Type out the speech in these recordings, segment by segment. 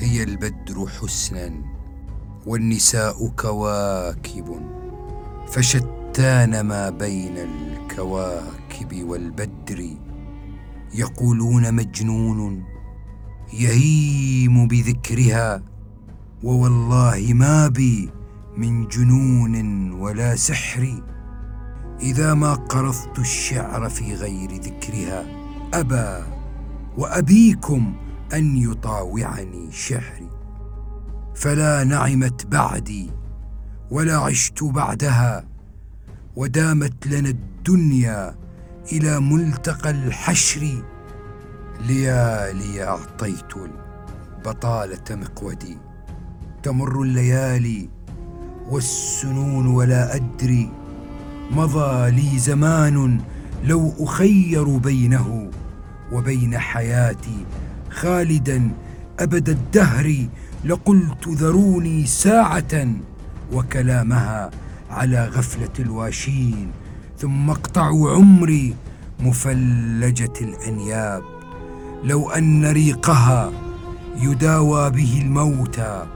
هي البدر حسنا والنساء كواكب فشتان ما بين الكواكب والبدر. يقولون مجنون يهيم بذكرها ووالله ما بي من جنون ولا سحر. إذا ما قرضت الشعر في غير ذكرها ابى وأبيكم أن يطاوعني شعري فلا نعمت بعدي ولا عشت بعدها ودامت لنا الدنيا إلى ملتقى الحشر. ليالي أعطيت البطالة مقودي تمر الليالي والسنون ولا أدري. مضى لي زمان لو أخير بينه وبين حياتي خالدا أبد الدهر لقلت ذروني ساعة وكلامها على غفلة الواشين ثم اقطعوا عمري مفلجة الأنياب. لو أن ريقها يداوى به الموتى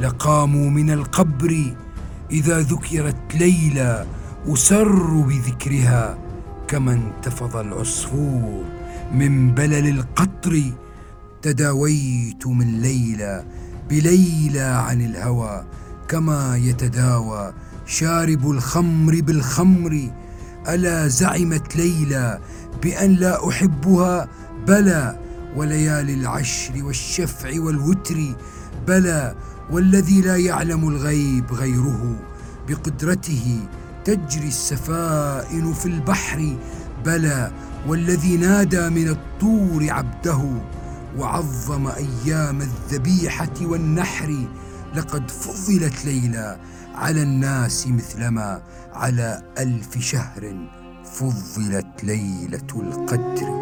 لقاموا من القبر إذا ذكرت ليلى أسر بذكرها كما انتفض العصفور من بلل القطر تداويت من ليلى بليلى عن الهوى كما يتداوى شارب الخمر بالخمر. ألا زعمت ليلى بأن لا أحبها؟ بلى وليالي العشر والشفع والوتر. بلى والذي لا يعلم الغيب غيره. بقدرته تجري السفائن في البحر. بلى والذي نادى من الطور عبده. وعظم أيام الذبيحة والنحر لقد فضلت ليلى على الناس مثلما على ألف شهر فضلت ليلة القدر.